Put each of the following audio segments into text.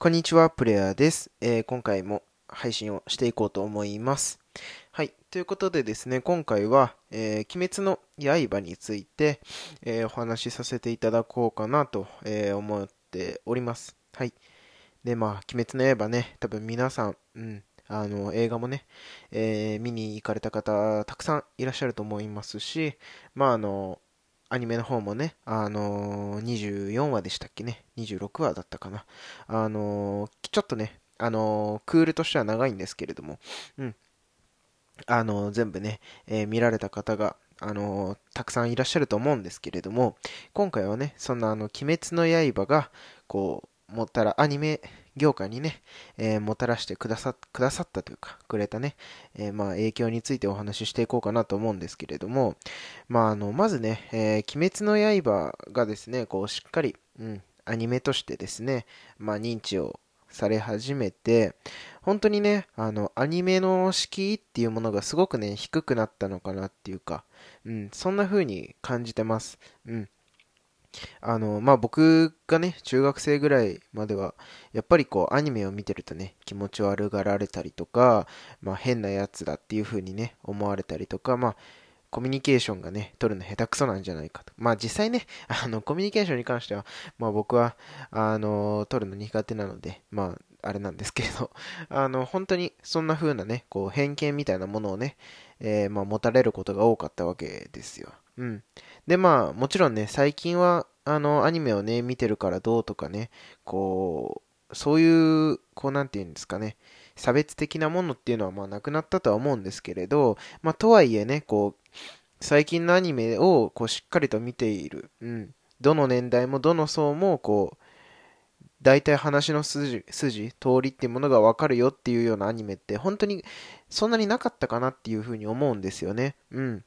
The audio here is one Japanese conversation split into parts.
こんにちは、プレイヤーです、えー、今回も配信をしていこうと思います。はい。ということでですね、今回は、えー、鬼滅の刃について、えー、お話しさせていただこうかなと、え思っております。はい。で、まあ、鬼滅の刃ね、多分皆さん、うん、あの、映画もね、え見に行かれた方、たくさんいらっしゃると思いますし、まあ、あの、アニメの方もね、あのー、24話でしたっけね、26話だったかな。あのー、ちょっとね、あのー、クールとしては長いんですけれども、うん。あの全部ね、え見られた方が、あのたくさんいらっしゃると思うんですけれども、今回はね、そんなあの、鬼滅の刃が、こう、もったら、アニメ業界にね、えー、もたらしてくださくださったというか、くれたね、えー、まあ影響についてお話ししていこうかなと思うんですけれども、まああの、まずね、えー、鬼滅の刃がですね、こうしっかり、うん、アニメとしてですね、まあ認知をされ始めて、本当にね、あの、アニメの敷居っていうものがすごくね、低くなったのかなっていうか、うん、そんな風に感じてます。うん。あの、まあ、僕がね、中学生ぐらいまでは、やっぱりこう、アニメを見てるとね、気持ち悪がられたりとか、まあ、変なやつだっていう風にね、思われたりとか、まあ、コミュニケーションがね、取るの下手くそなんじゃないかと。まあ実際ね、あの、コミュニケーションに関しては、まあ僕は、あの、取るの苦手なので、まあ、あれなんですけれど、あの、本当にそんな風なね、こう、偏見みたいなものをね、えー、まあ持たれることが多かったわけですよ。うん。で、まあ、もちろんね、最近は、あの、アニメをね、見てるからどうとかね、こう、そういう、こう、なんていうんですかね、差別的なものっていうのは、まあ、なくなったとは思うんですけれど、まあ、とはいえね、こう、最近のアニメを、こう、しっかりと見ている、うん、どの年代もどの層も、こう、大体話の筋、筋、通りっていうものがわかるよっていうようなアニメって、本当にそんなになかったかなっていうふうに思うんですよね。うん。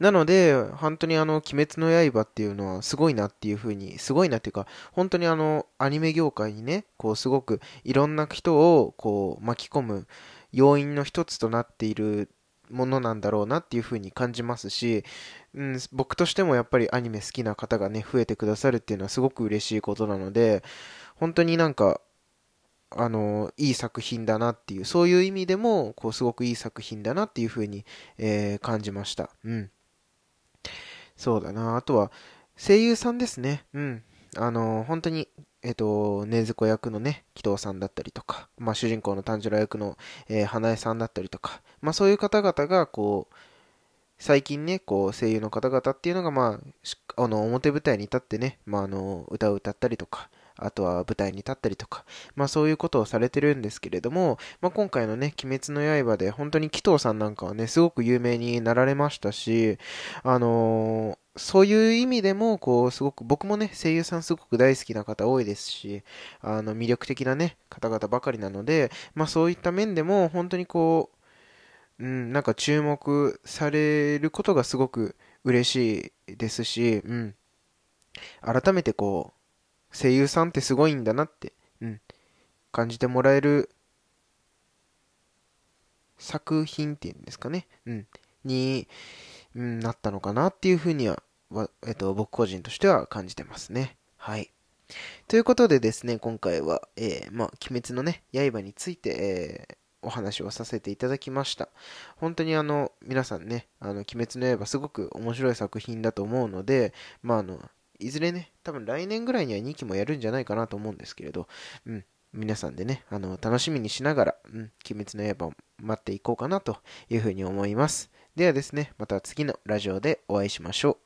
なので、本当にあの、鬼滅の刃っていうのはすごいなっていうふうに、すごいなっていうか、本当にあの、アニメ業界にね、こう、すごくいろんな人を、こう、巻き込む要因の一つとなっているものなんだろうなっていうふうに感じますし、うん、僕としてもやっぱりアニメ好きな方がね、増えてくださるっていうのはすごく嬉しいことなので、本当になんか、あの、いい作品だなっていう、そういう意味でも、こう、すごくいい作品だなっていうふうに、えー、感じました。うん。そうだな。あとは、声優さんですね。うん。あの、本当に、えっ、ー、と、ねずこ役のね、紀藤さんだったりとか、まあ、主人公の炭治郎役の、えー、花江さんだったりとか、まあ、そういう方々が、こう、最近ね、こう、声優の方々っていうのが、まあ、あの、表舞台に立ってね、まあ、あの、歌を歌ったりとか、あとは舞台に立ったりとか、まあそういうことをされてるんですけれども、まあ今回のね、鬼滅の刃で本当に紀藤さんなんかはね、すごく有名になられましたし、あのーそういう意味でも、こう、すごく、僕もね、声優さんすごく大好きな方多いですし、あの、魅力的なね、方々ばかりなので、まあそういった面でも、本当にこう、うん、なんか注目されることがすごく嬉しいですし、うん。改めてこう、声優さんってすごいんだなって、うん、感じてもらえる作品っていうんですかね、うん、に、うん、なったのかなっていうふうには、えっと、僕個人としては感じてますね。はい。ということでですね、今回は、えー、まあ、鬼滅のね、刃について、えー、お話をさせていただきました。本当にあの、皆さんね、あの、鬼滅の刃すごく面白い作品だと思うので、まあ、あの、いずれね、多分来年ぐらいには2期もやるんじゃないかなと思うんですけれど、うん、皆さんでね、あの、楽しみにしながら、うん、鬼滅の刃を待っていこうかなというふうに思います。ではですね、また次のラジオでお会いしましょう。